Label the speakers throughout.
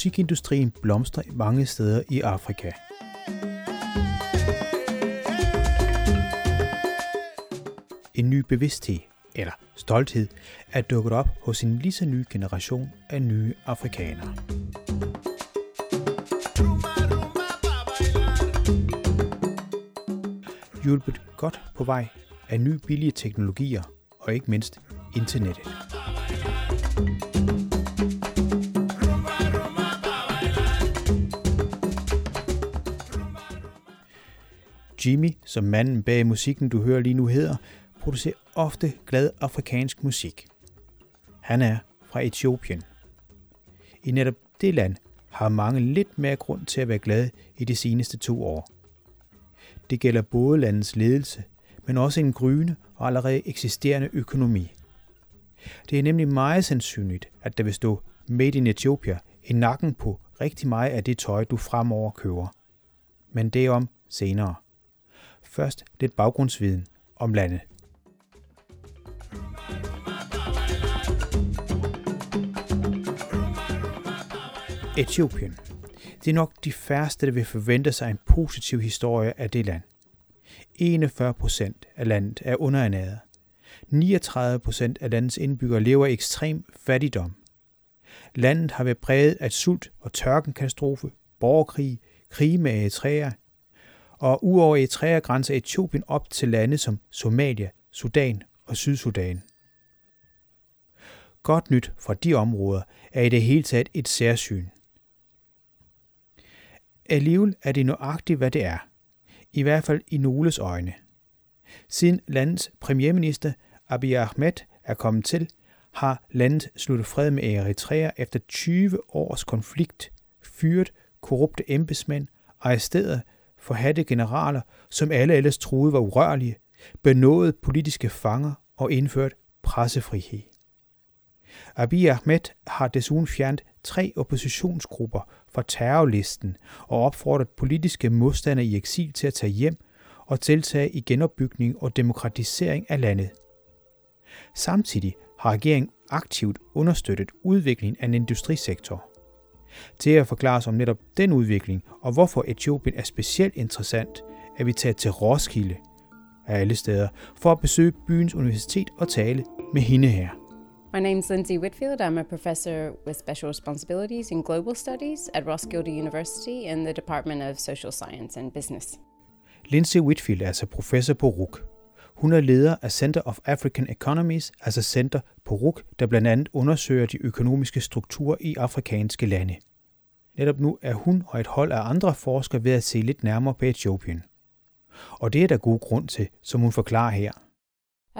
Speaker 1: Musikindustrien blomstrer mange steder i Afrika. En ny bevidsthed, eller stolthed, er dukket op hos en lige så ny generation af nye afrikanere. Hjulpet godt på vej af nye billige teknologier og ikke mindst internettet. Jimmy, som manden bag musikken, du hører lige nu hedder, producerer ofte glad afrikansk musik. Han er fra Etiopien. I netop det land har mange lidt mere grund til at være glade i de seneste to år. Det gælder både landets ledelse, men også en gryende og allerede eksisterende økonomi. Det er nemlig meget sandsynligt, at der vil stå Made in Ethiopia i nakken på rigtig meget af det tøj, du fremover køber. Men det om senere. Først lidt baggrundsviden om landet. Etiopien. Det er nok de færreste, der vil forvente sig en positiv historie af det land. 41 procent af landet er underernæret. 39 procent af landets indbyggere lever i ekstrem fattigdom. Landet har været præget af sult og tørkenkatastrofe, borgerkrig, krig med Eritrea, og uover Eritrea grænser Etiopien op til lande som Somalia, Sudan og Sydsudan. Godt nyt fra de områder er i det hele taget et særsyn. Alligevel er det nøjagtigt, hvad det er. I hvert fald i Noles øjne. Siden landets premierminister Abiy Ahmed er kommet til, har landet sluttet fred med Eritrea efter 20 års konflikt, fyret korrupte embedsmænd, arresteret forhatte generaler, som alle ellers troede var urørlige, benådet politiske fanger og indført pressefrihed. Abiy Ahmed har desuden fjernet tre oppositionsgrupper fra terrorlisten og opfordret politiske modstandere i eksil til at tage hjem og deltage i genopbygning og demokratisering af landet. Samtidig har regeringen aktivt understøttet udviklingen af en industrisektor. Til at forklare om netop den udvikling og hvorfor Etiopien er specielt interessant, er vi taget til Roskilde af alle steder for at besøge byens universitet og tale med hende her.
Speaker 2: My name is Lindsay Whitfield. I'm a professor with special responsibilities in global studies at Roskilde University in the Department of Social Science and Business.
Speaker 1: Lindsay Whitfield er altså professor på RUK. Hun er leder af Center of African Economies, altså Center på RUK, der blandt andet undersøger de økonomiske strukturer i afrikanske lande. Netop nu er hun og et hold af andre forskere ved at se lidt nærmere på Etiopien. Og det er der god grund til, som hun forklarer her.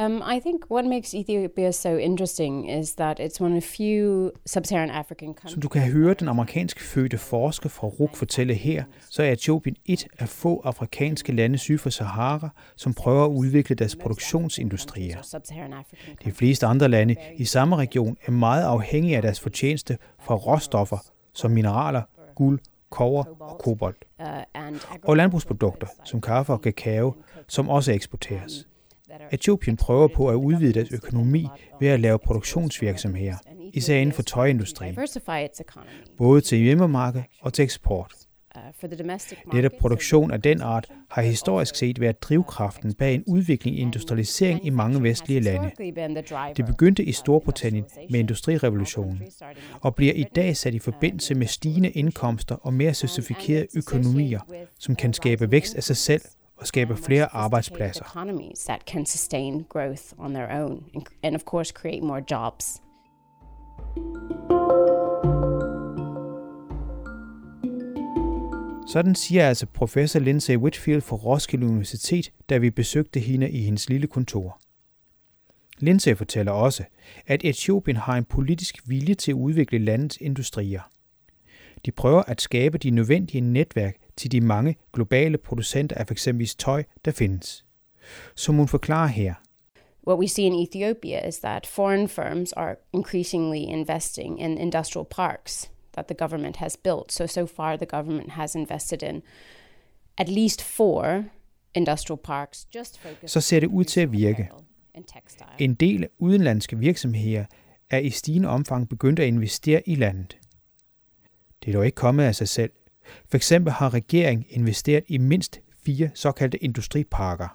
Speaker 2: Um, I think what makes Ethiopia so interesting is that it's one of few sub-Saharan African countries.
Speaker 1: Som du kan høre den amerikansk fødte forsker fra RUK fortælle her, så er Etiopien et af få afrikanske lande syd for Sahara, som prøver at udvikle deres produktionsindustrier. De fleste andre lande i samme region er meget afhængige af deres fortjeneste fra råstoffer som mineraler, guld, kover og kobolt. Og landbrugsprodukter som kaffe og kakao, som også eksporteres. Etiopien prøver på at udvide deres økonomi ved at lave produktionsvirksomheder, især inden for tøjindustrien, både til hjemmemarked og til eksport. Netop produktion af den art har historisk set været drivkraften bag en udvikling i industrialisering i mange vestlige lande. Det begyndte i Storbritannien med industrirevolutionen og bliver i dag sat i forbindelse med stigende indkomster og mere sofistikerede økonomier, som kan skabe vækst af sig selv og skabe flere arbejdspladser.
Speaker 2: and of course create more jobs.
Speaker 1: Sådan siger altså professor Lindsay Whitfield fra Roskilde Universitet, da vi besøgte hende i hendes lille kontor. Lindsay fortæller også, at Etiopien har en politisk vilje til at udvikle landets industrier. De prøver at skabe de nødvendige netværk til de mange globale producenter af f.eks. tøj, der findes. Som hun forklarer her.
Speaker 2: What we see in Ethiopia is that foreign firms are increasingly investing in industrial parks that the government has built. So, so far, the government has invested in at least four industrial parks. Just
Speaker 1: Så ser det ud til at virke. En del udenlandske virksomheder er i stigende omfang begyndt at investere i landet. Det er dog ikke kommet af sig selv. For eksempel har regeringen investeret i mindst fire såkaldte industriparker.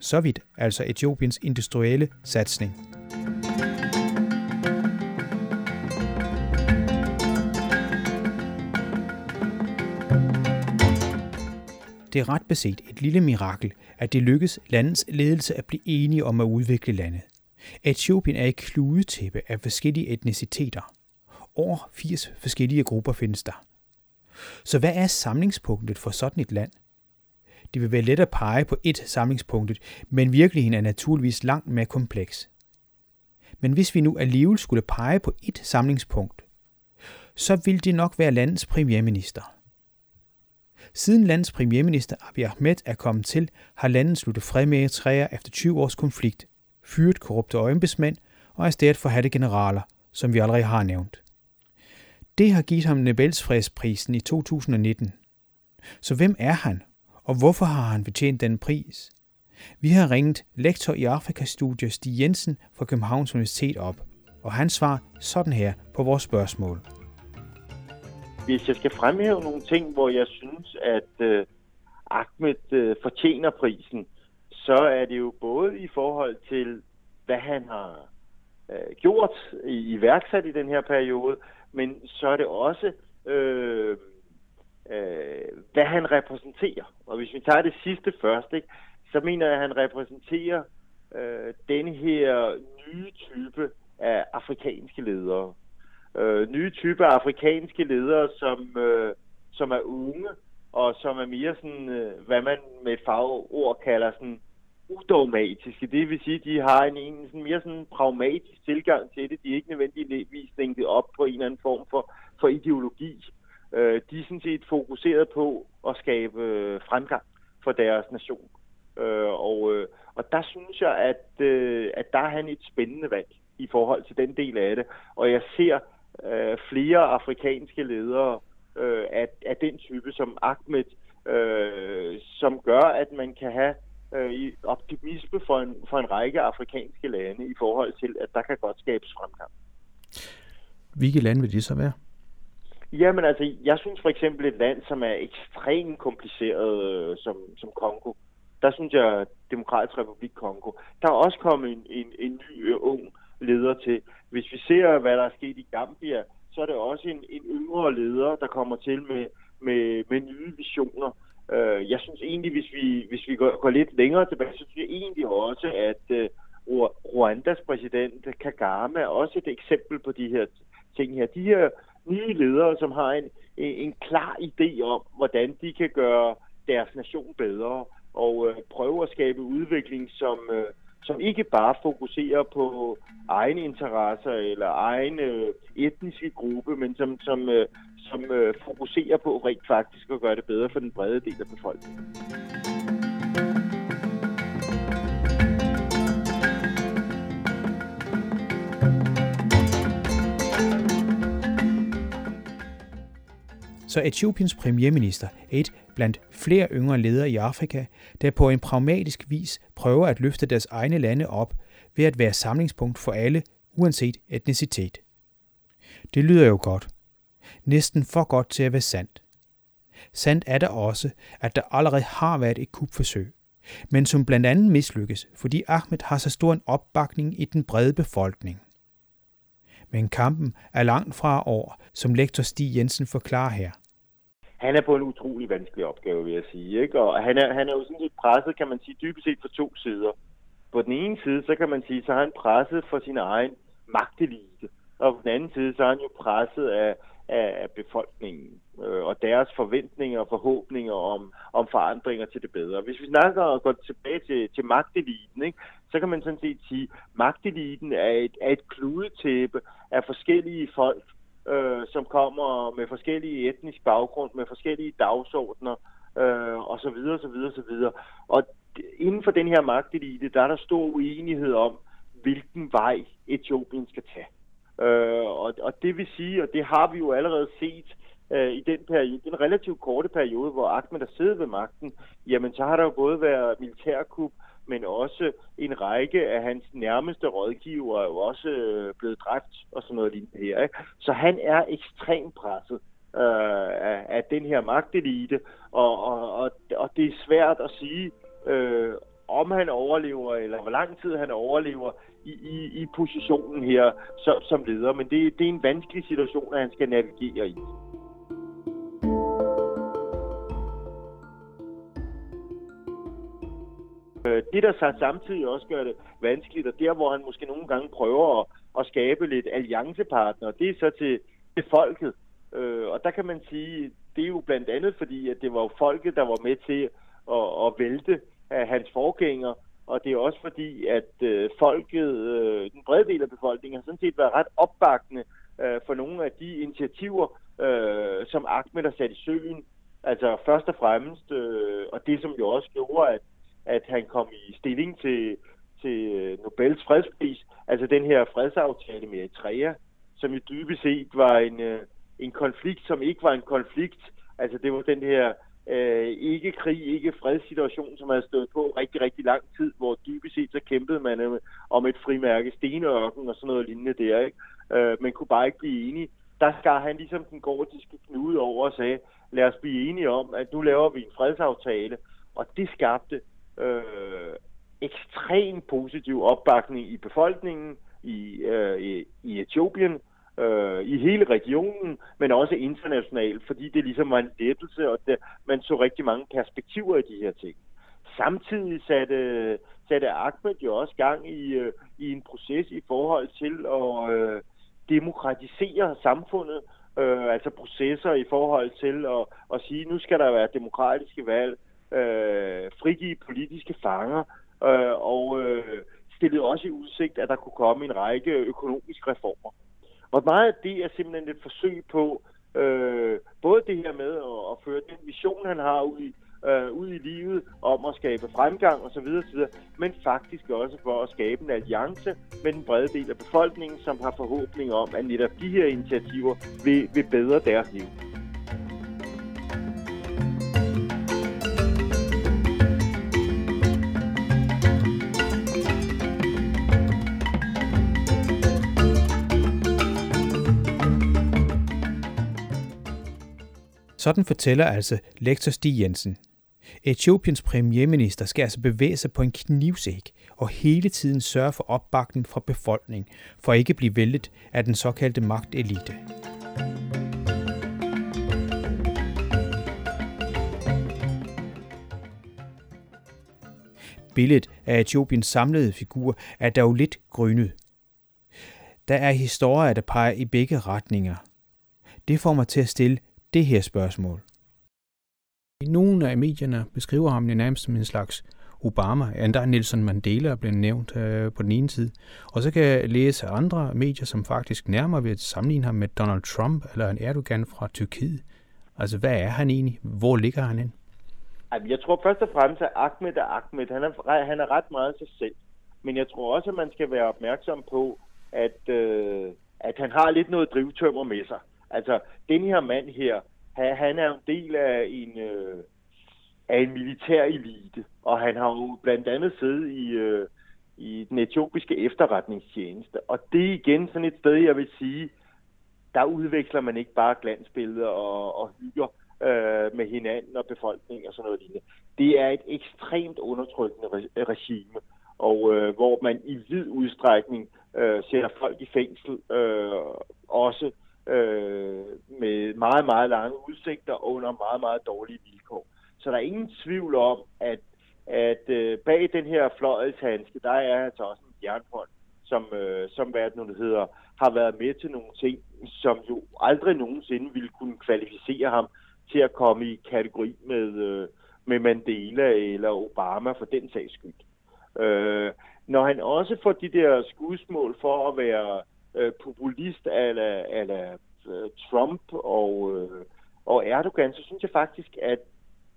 Speaker 1: Så vidt altså Etiopiens industrielle satsning. Det er ret beset et lille mirakel, at det lykkes landets ledelse at blive enige om at udvikle landet. Etiopien er et kludetæppe af forskellige etniciteter. Over 80 forskellige grupper findes der. Så hvad er samlingspunktet for sådan et land? Det vil være let at pege på et samlingspunkt, men virkeligheden er naturligvis langt mere kompleks. Men hvis vi nu alligevel skulle pege på et samlingspunkt, så vil det nok være landets premierminister. Siden landets premierminister Abiy Ahmed er kommet til, har landet sluttet fred med Eritrea efter 20 års konflikt, fyret korrupte embedsmænd og arresteret forhatte generaler, som vi allerede har nævnt. Det har givet ham Nobels fredsprisen i 2019. Så hvem er han, og hvorfor har han betjent den pris? Vi har ringet lektor i Afrikastudier Stig Jensen fra Københavns Universitet op, og han svarer sådan her på vores spørgsmål.
Speaker 3: Hvis jeg skal fremhæve nogle ting, hvor jeg synes, at øh, Ahmed øh, fortjener prisen, så er det jo både i forhold til, hvad han har øh, gjort, i, iværksat i den her periode, men så er det også, øh, øh, hvad han repræsenterer. Og hvis vi tager det sidste først, ikke, så mener jeg, at han repræsenterer øh, denne her nye type af afrikanske ledere. Øh, nye type afrikanske ledere, som, øh, som er unge, og som er mere sådan, øh, hvad man med et fagord kalder sådan udogmatiske. Det vil sige, at de har en, en sådan mere sådan pragmatisk tilgang til det. De er ikke nødvendigvis det op på en eller anden form for, for ideologi. Øh, de er sådan set fokuseret på at skabe øh, fremgang for deres nation. Øh, og, øh, og der synes jeg, at, øh, at der er han et spændende valg i forhold til den del af det. Og jeg ser øh, flere afrikanske ledere øh, af, af den type som Ahmed, øh, som gør, at man kan have øh, optimisme for en, for en række afrikanske lande i forhold til, at der kan godt skabes fremgang.
Speaker 1: Hvilke lande vil det så være?
Speaker 3: Jamen altså, jeg synes for eksempel et land, som er ekstremt kompliceret, øh, som, som Kongo, der synes jeg, Demokratisk Republik Kongo, der er også kommet en, en, en ny øh, ung leder til. Hvis vi ser, hvad der er sket i Gambia, så er det også en, en yngre leder, der kommer til med, med, med nye visioner. Øh, jeg synes egentlig, hvis vi, hvis vi går, går lidt længere tilbage, så synes jeg egentlig også, at øh, Rwandas præsident Kagame er også et eksempel på de her ting her. De her nye ledere, som har en, en klar idé om, hvordan de kan gøre deres nation bedre, og øh, prøve at skabe udvikling, som, øh, som ikke bare fokuserer på egne interesser eller egen øh, etniske gruppe, men som, som, øh, som øh, fokuserer på rent faktisk at gøre det bedre for den brede del af befolkningen.
Speaker 1: Så Etiopiens premierminister er blandt flere yngre ledere i Afrika, der på en pragmatisk vis prøver at løfte deres egne lande op ved at være samlingspunkt for alle, uanset etnicitet. Det lyder jo godt. Næsten for godt til at være sandt. Sandt er der også, at der allerede har været et kupforsøg, men som blandt andet mislykkes, fordi Ahmed har så stor en opbakning i den brede befolkning. Men kampen er langt fra over, som lektor Stig Jensen forklarer her
Speaker 3: han er på en utrolig vanskelig opgave, vil jeg sige. Ikke? Og han er, han er jo sådan lidt presset, kan man sige, dybest set fra to sider. På den ene side, så kan man sige, så har han presset for sin egen magtelite. Og på den anden side, så er han jo presset af, af befolkningen øh, og deres forventninger og forhåbninger om, om forandringer til det bedre. Hvis vi snakker og går tilbage til, til magteliten, ikke, så kan man sådan set sige, at magteliten er et, er et kludetæppe af forskellige folk, øh, som kommer med forskellige etnisk baggrund, med forskellige dagsordner, øh, og så videre, så videre, så videre. Og inden for den her magtelite, der er der stor uenighed om, hvilken vej Etiopien skal tage. Øh, og, og det vil sige, og det har vi jo allerede set øh, i den periode, den relativt korte periode, hvor Ahmed har siddet ved magten, jamen så har der jo både været militærkup, men også en række af hans nærmeste rådgiver er jo også øh, blevet dræbt og sådan noget lignende her. Ikke? Så han er ekstremt presset øh, af, af den her magtelite, og, og, og, og det er svært at sige, øh, om han overlever, eller hvor lang tid han overlever i, i, i positionen her som, som leder. Men det, det er en vanskelig situation, at han skal navigere i. det, der så samtidig også gør det vanskeligt, og der, hvor han måske nogle gange prøver at, at skabe lidt alliancepartnere, det er så til, til folket. Øh, og der kan man sige, det er jo blandt andet fordi, at det var jo folket, der var med til at, at vælte af hans forgænger, og det er også fordi, at øh, folket, øh, den brede del af befolkningen, har sådan set været ret opbakende øh, for nogle af de initiativer, øh, som Ahmed har sat i søen. Altså først og fremmest, øh, og det som jo også gjorde, at, at han kom i stilling til, til øh, Nobels fredspris, altså den her fredsaftale med Eritrea, som jo dybest set var en, øh, en konflikt, som ikke var en konflikt. Altså det var den her øh, ikke krig, ikke fredssituation, som havde stået på rigtig, rigtig lang tid, hvor dybest set så kæmpede man øh, om et frimærke stenørken og sådan noget lignende der, ikke? Øh, men kunne bare ikke blive enige. Der skar han ligesom den gordiske knude over og sagde, lad os blive enige om, at nu laver vi en fredsaftale, og det skabte øh, ekstrem positiv opbakning i befolkningen i, øh, i, i Etiopien, øh, i hele regionen, men også internationalt, fordi det ligesom var en lettelse, og det, man så rigtig mange perspektiver i de her ting. Samtidig satte, satte Ahmed jo også gang i, øh, i en proces i forhold til at øh, demokratisere samfundet, øh, altså processer i forhold til at, at sige, nu skal der være demokratiske valg, øh, frigive politiske fanger, øh, og øh, stillede også i udsigt, at der kunne komme en række økonomiske reformer. Og meget af det er simpelthen et forsøg på øh, både det her med at, at føre den vision, han har ud i, øh, ud i livet om at skabe fremgang osv., osv., men faktisk også for at skabe en alliance med den brede del af befolkningen, som har forhåbning om, at netop de her initiativer vil, vil bedre deres liv.
Speaker 1: Sådan fortæller altså lektor Stig Jensen. Etiopiens premierminister skal altså bevæge sig på en knivsæk og hele tiden sørge for opbakning fra befolkningen, for ikke at blive væltet af den såkaldte magtelite. Billedet af Etiopiens samlede figur er dog lidt grynet. Der er historier, der peger i begge retninger. Det får mig til at stille det her spørgsmål. I nogle af medierne beskriver ham nærmest som en slags Obama, endda Nelson Mandela er blevet nævnt øh, på den ene side. Og så kan jeg læse andre medier, som faktisk nærmere vil sammenligne ham med Donald Trump eller en Erdogan fra Tyrkiet. Altså, hvad er han egentlig? Hvor ligger han ind?
Speaker 3: Jeg tror først og fremmest, at Ahmed er Ahmed. Han er, han er ret meget sig selv. Men jeg tror også, at man skal være opmærksom på, at, øh, at han har lidt noget drivtømmer med sig. Altså, den her mand her, han er en del af en, øh, af en militær elite, og han har jo blandt andet siddet i, øh, i den etiopiske efterretningstjeneste. Og det er igen sådan et sted, jeg vil sige, der udveksler man ikke bare glansbilleder og, og hygger øh, med hinanden og befolkningen og sådan noget lignende. Det er et ekstremt undertrykkende regime, og øh, hvor man i vid udstrækning øh, sætter folk i fængsel, øh, også øh, øh, med meget, meget lange udsigter under meget, meget dårlige vilkår. Så der er ingen tvivl om, at, at øh, bag den her fløjelshandske, der er altså også en jernhånd, som, øh, som hvad det hedder, har været med til nogle ting, som jo aldrig nogensinde ville kunne kvalificere ham til at komme i kategori med, øh, med Mandela eller Obama for den sags skyld. Øh, når han også får de der skudsmål for at være øh, populist ala, ala øh, Trump og, øh, og Erdogan, så synes jeg faktisk, at,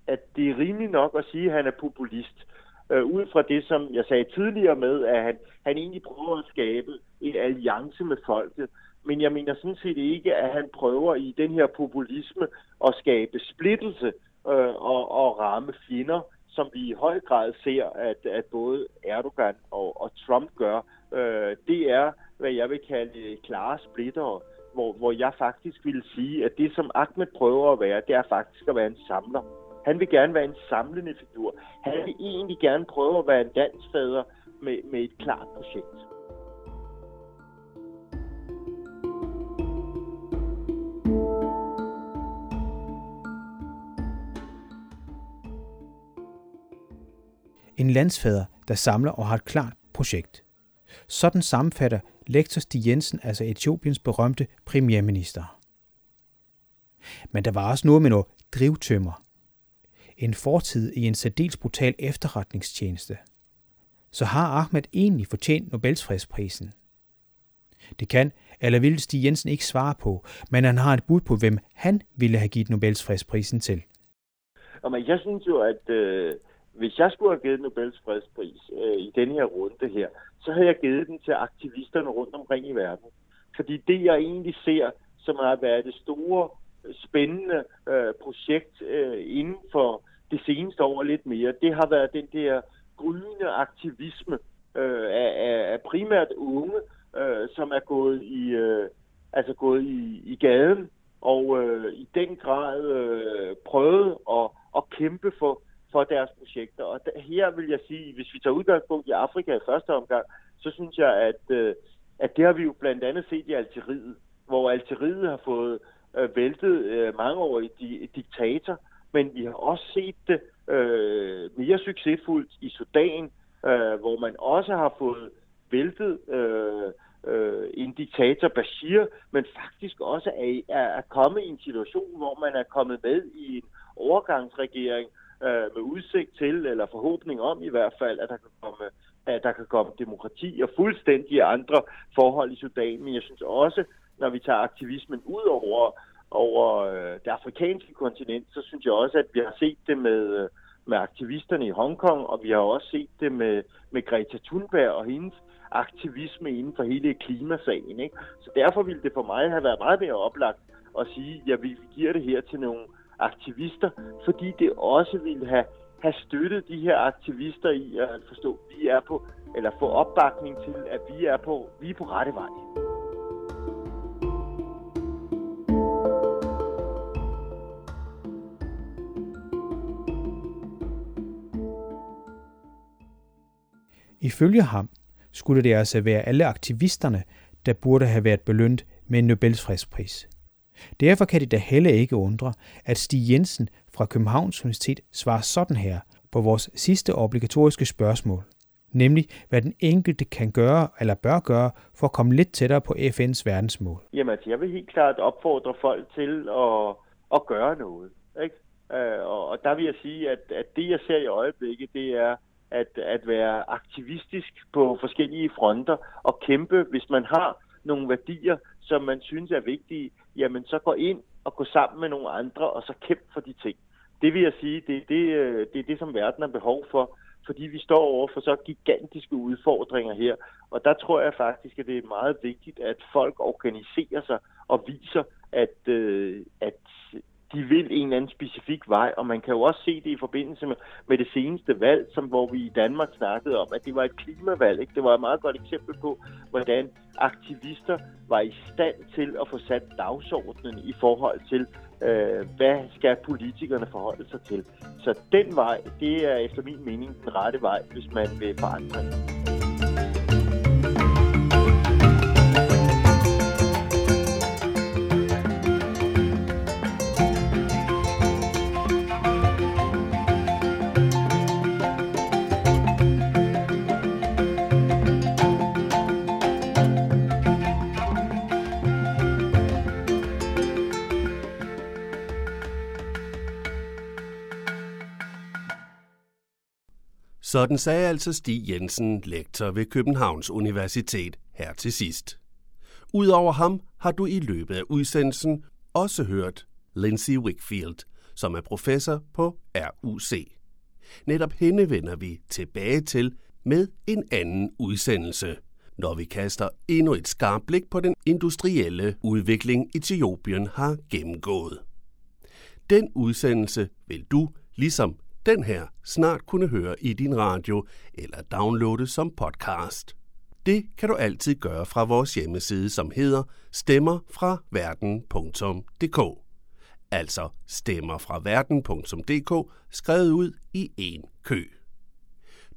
Speaker 3: at det er rimeligt nok at sige, at han er populist. Øh, ud fra det, som jeg sagde tidligere med, at han, han egentlig prøver at skabe en alliance med folket. Men jeg mener sådan set ikke, at han prøver i den her populisme at skabe splittelse øh, og, og ramme fjender, som vi i høj grad ser, at, at både Erdogan og, og Trump gør, øh, det er, hvad jeg vil kalde øh, klare splitter, hvor, hvor jeg faktisk vil sige, at det, som Ahmed prøver at være, det er faktisk at være en samler. Han vil gerne være en samlende figur. Han vil egentlig gerne prøve at være en dansfader med, med et klart projekt.
Speaker 1: En landsfader, der samler og har et klart projekt. Sådan sammenfatter lektor Stig Jensen, altså Etiopiens berømte premierminister. Men der var også noget med noget drivtømmer. En fortid i en særdeles brutal efterretningstjeneste. Så har Ahmed egentlig fortjent Nobels fredsprisen? Det kan eller vil Stig Jensen ikke svare på, men han har et bud på, hvem han ville have givet Nobels fredsprisen til.
Speaker 3: jeg synes jo, at øh, hvis jeg skulle have givet Nobels fredspris øh, i denne her runde her, så havde jeg givet den til aktivisterne rundt omkring i verden. Fordi det, jeg egentlig ser, som har været det store, spændende øh, projekt øh, inden for det seneste år lidt mere, det har været den der gryende aktivisme øh, af, af, af primært unge, øh, som er gået i, øh, altså gået i, i gaden og øh, i den grad øh, prøvet at, at kæmpe for for deres projekter. Og her vil jeg sige, hvis vi tager udgangspunkt i Afrika i første omgang, så synes jeg, at, øh, at det har vi jo blandt andet set i Algeriet, hvor Algeriet har fået øh, væltet øh, mange år i di- diktator, men vi har også set det øh, mere succesfuldt i Sudan, øh, hvor man også har fået væltet øh, øh, en diktator Bashir, men faktisk også er, er, er kommet i en situation, hvor man er kommet med i en overgangsregering, øh, med udsigt til, eller forhåbning om i hvert fald, at der kan komme, at der kan komme demokrati og fuldstændig andre forhold i Sudan. Men jeg synes også, når vi tager aktivismen ud over, over øh, det afrikanske kontinent, så synes jeg også, at vi har set det med, øh, med aktivisterne i Hongkong, og vi har også set det med, med Greta Thunberg og hendes aktivisme inden for hele klimasagen. Ikke? Så derfor ville det for mig have været meget mere oplagt at sige, at ja, vi giver det her til nogle aktivister, fordi det også ville have, have støttet de her aktivister i at forstå, at vi er på, eller få opbakning til, at vi er på, vi er på rette vej.
Speaker 1: Ifølge ham skulle det altså være alle aktivisterne, der burde have været belønnet med en Nobels fredspris. Derfor kan det da heller ikke undre, at Stig Jensen fra Københavns Universitet svarer sådan her på vores sidste obligatoriske spørgsmål, nemlig hvad den enkelte kan gøre eller bør gøre for at komme lidt tættere på FN's verdensmål.
Speaker 3: Jamen, altså, jeg vil helt klart opfordre folk til at, at gøre noget. Ikke? Øh, og der vil jeg sige, at, at det, jeg ser i øjeblikket, det er at, at være aktivistisk på forskellige fronter og kæmpe, hvis man har nogle værdier, som man synes er vigtige, jamen så gå ind og gå sammen med nogle andre, og så kæmpe for de ting. Det vil jeg sige, det er det, øh, det, er det som verden har behov for, fordi vi står over for så gigantiske udfordringer her. Og der tror jeg faktisk, at det er meget vigtigt, at folk organiserer sig og viser, at, øh, at de vil en eller anden specifik vej, og man kan jo også se det i forbindelse med, med det seneste valg, som hvor vi i Danmark snakkede om, at det var et klimavalg. Ikke? Det var et meget godt eksempel på, hvordan aktivister var i stand til at få sat dagsordenen i forhold til, øh, hvad skal politikerne forholde sig til. Så den vej, det er efter min mening den rette vej, hvis man vil forandre.
Speaker 4: Sådan sagde altså Stig Jensen, lektor ved Københavns Universitet her til sidst. Udover ham har du i løbet af udsendelsen også hørt Lindsay Wickfield, som er professor på RUC. Netop hende vender vi tilbage til med en anden udsendelse, når vi kaster endnu et skarpt blik på den industrielle udvikling Etiopien har gennemgået. Den udsendelse vil du, ligesom den her snart kunne høre i din radio eller downloade som podcast. Det kan du altid gøre fra vores hjemmeside, som hedder stemmerfraverden.dk. Altså stemmerfraverden.dk skrevet ud i en kø.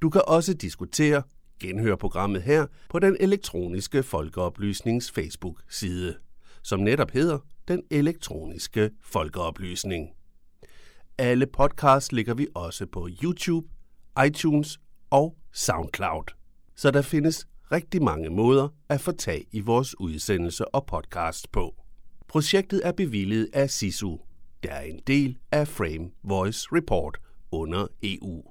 Speaker 4: Du kan også diskutere, genhøre programmet her på den elektroniske folkeoplysnings Facebook-side, som netop hedder Den Elektroniske Folkeoplysning. Alle podcasts ligger vi også på YouTube, iTunes og SoundCloud. Så der findes rigtig mange måder at få tag i vores udsendelse og podcast på. Projektet er bevilget af SISU, der er en del af Frame Voice Report under EU.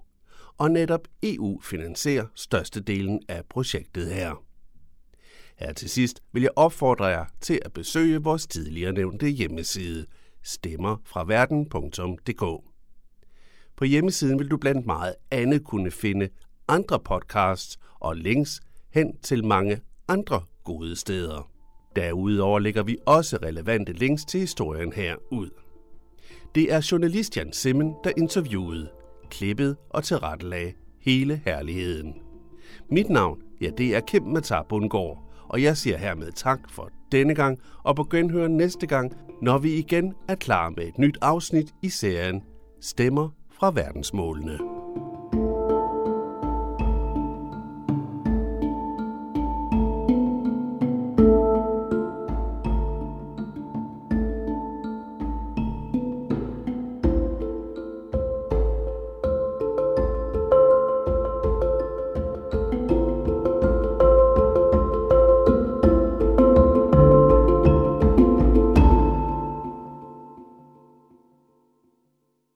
Speaker 4: Og netop EU finansierer størstedelen af projektet her. Her til sidst vil jeg opfordre jer til at besøge vores tidligere nævnte hjemmeside stemmerfraverden.dk. På hjemmesiden vil du blandt meget andet kunne finde andre podcasts og links hen til mange andre gode steder. Derudover lægger vi også relevante links til historien her ud. Det er journalist Jan Simmen, der interviewede, klippede og tilrettelagde hele herligheden. Mit navn, ja det er Kim Matar Bundgaard, og jeg siger hermed tak for denne gang, og på genhør næste gang, når vi igen er klar med et nyt afsnit i serien Stemmer fra verdensmålene.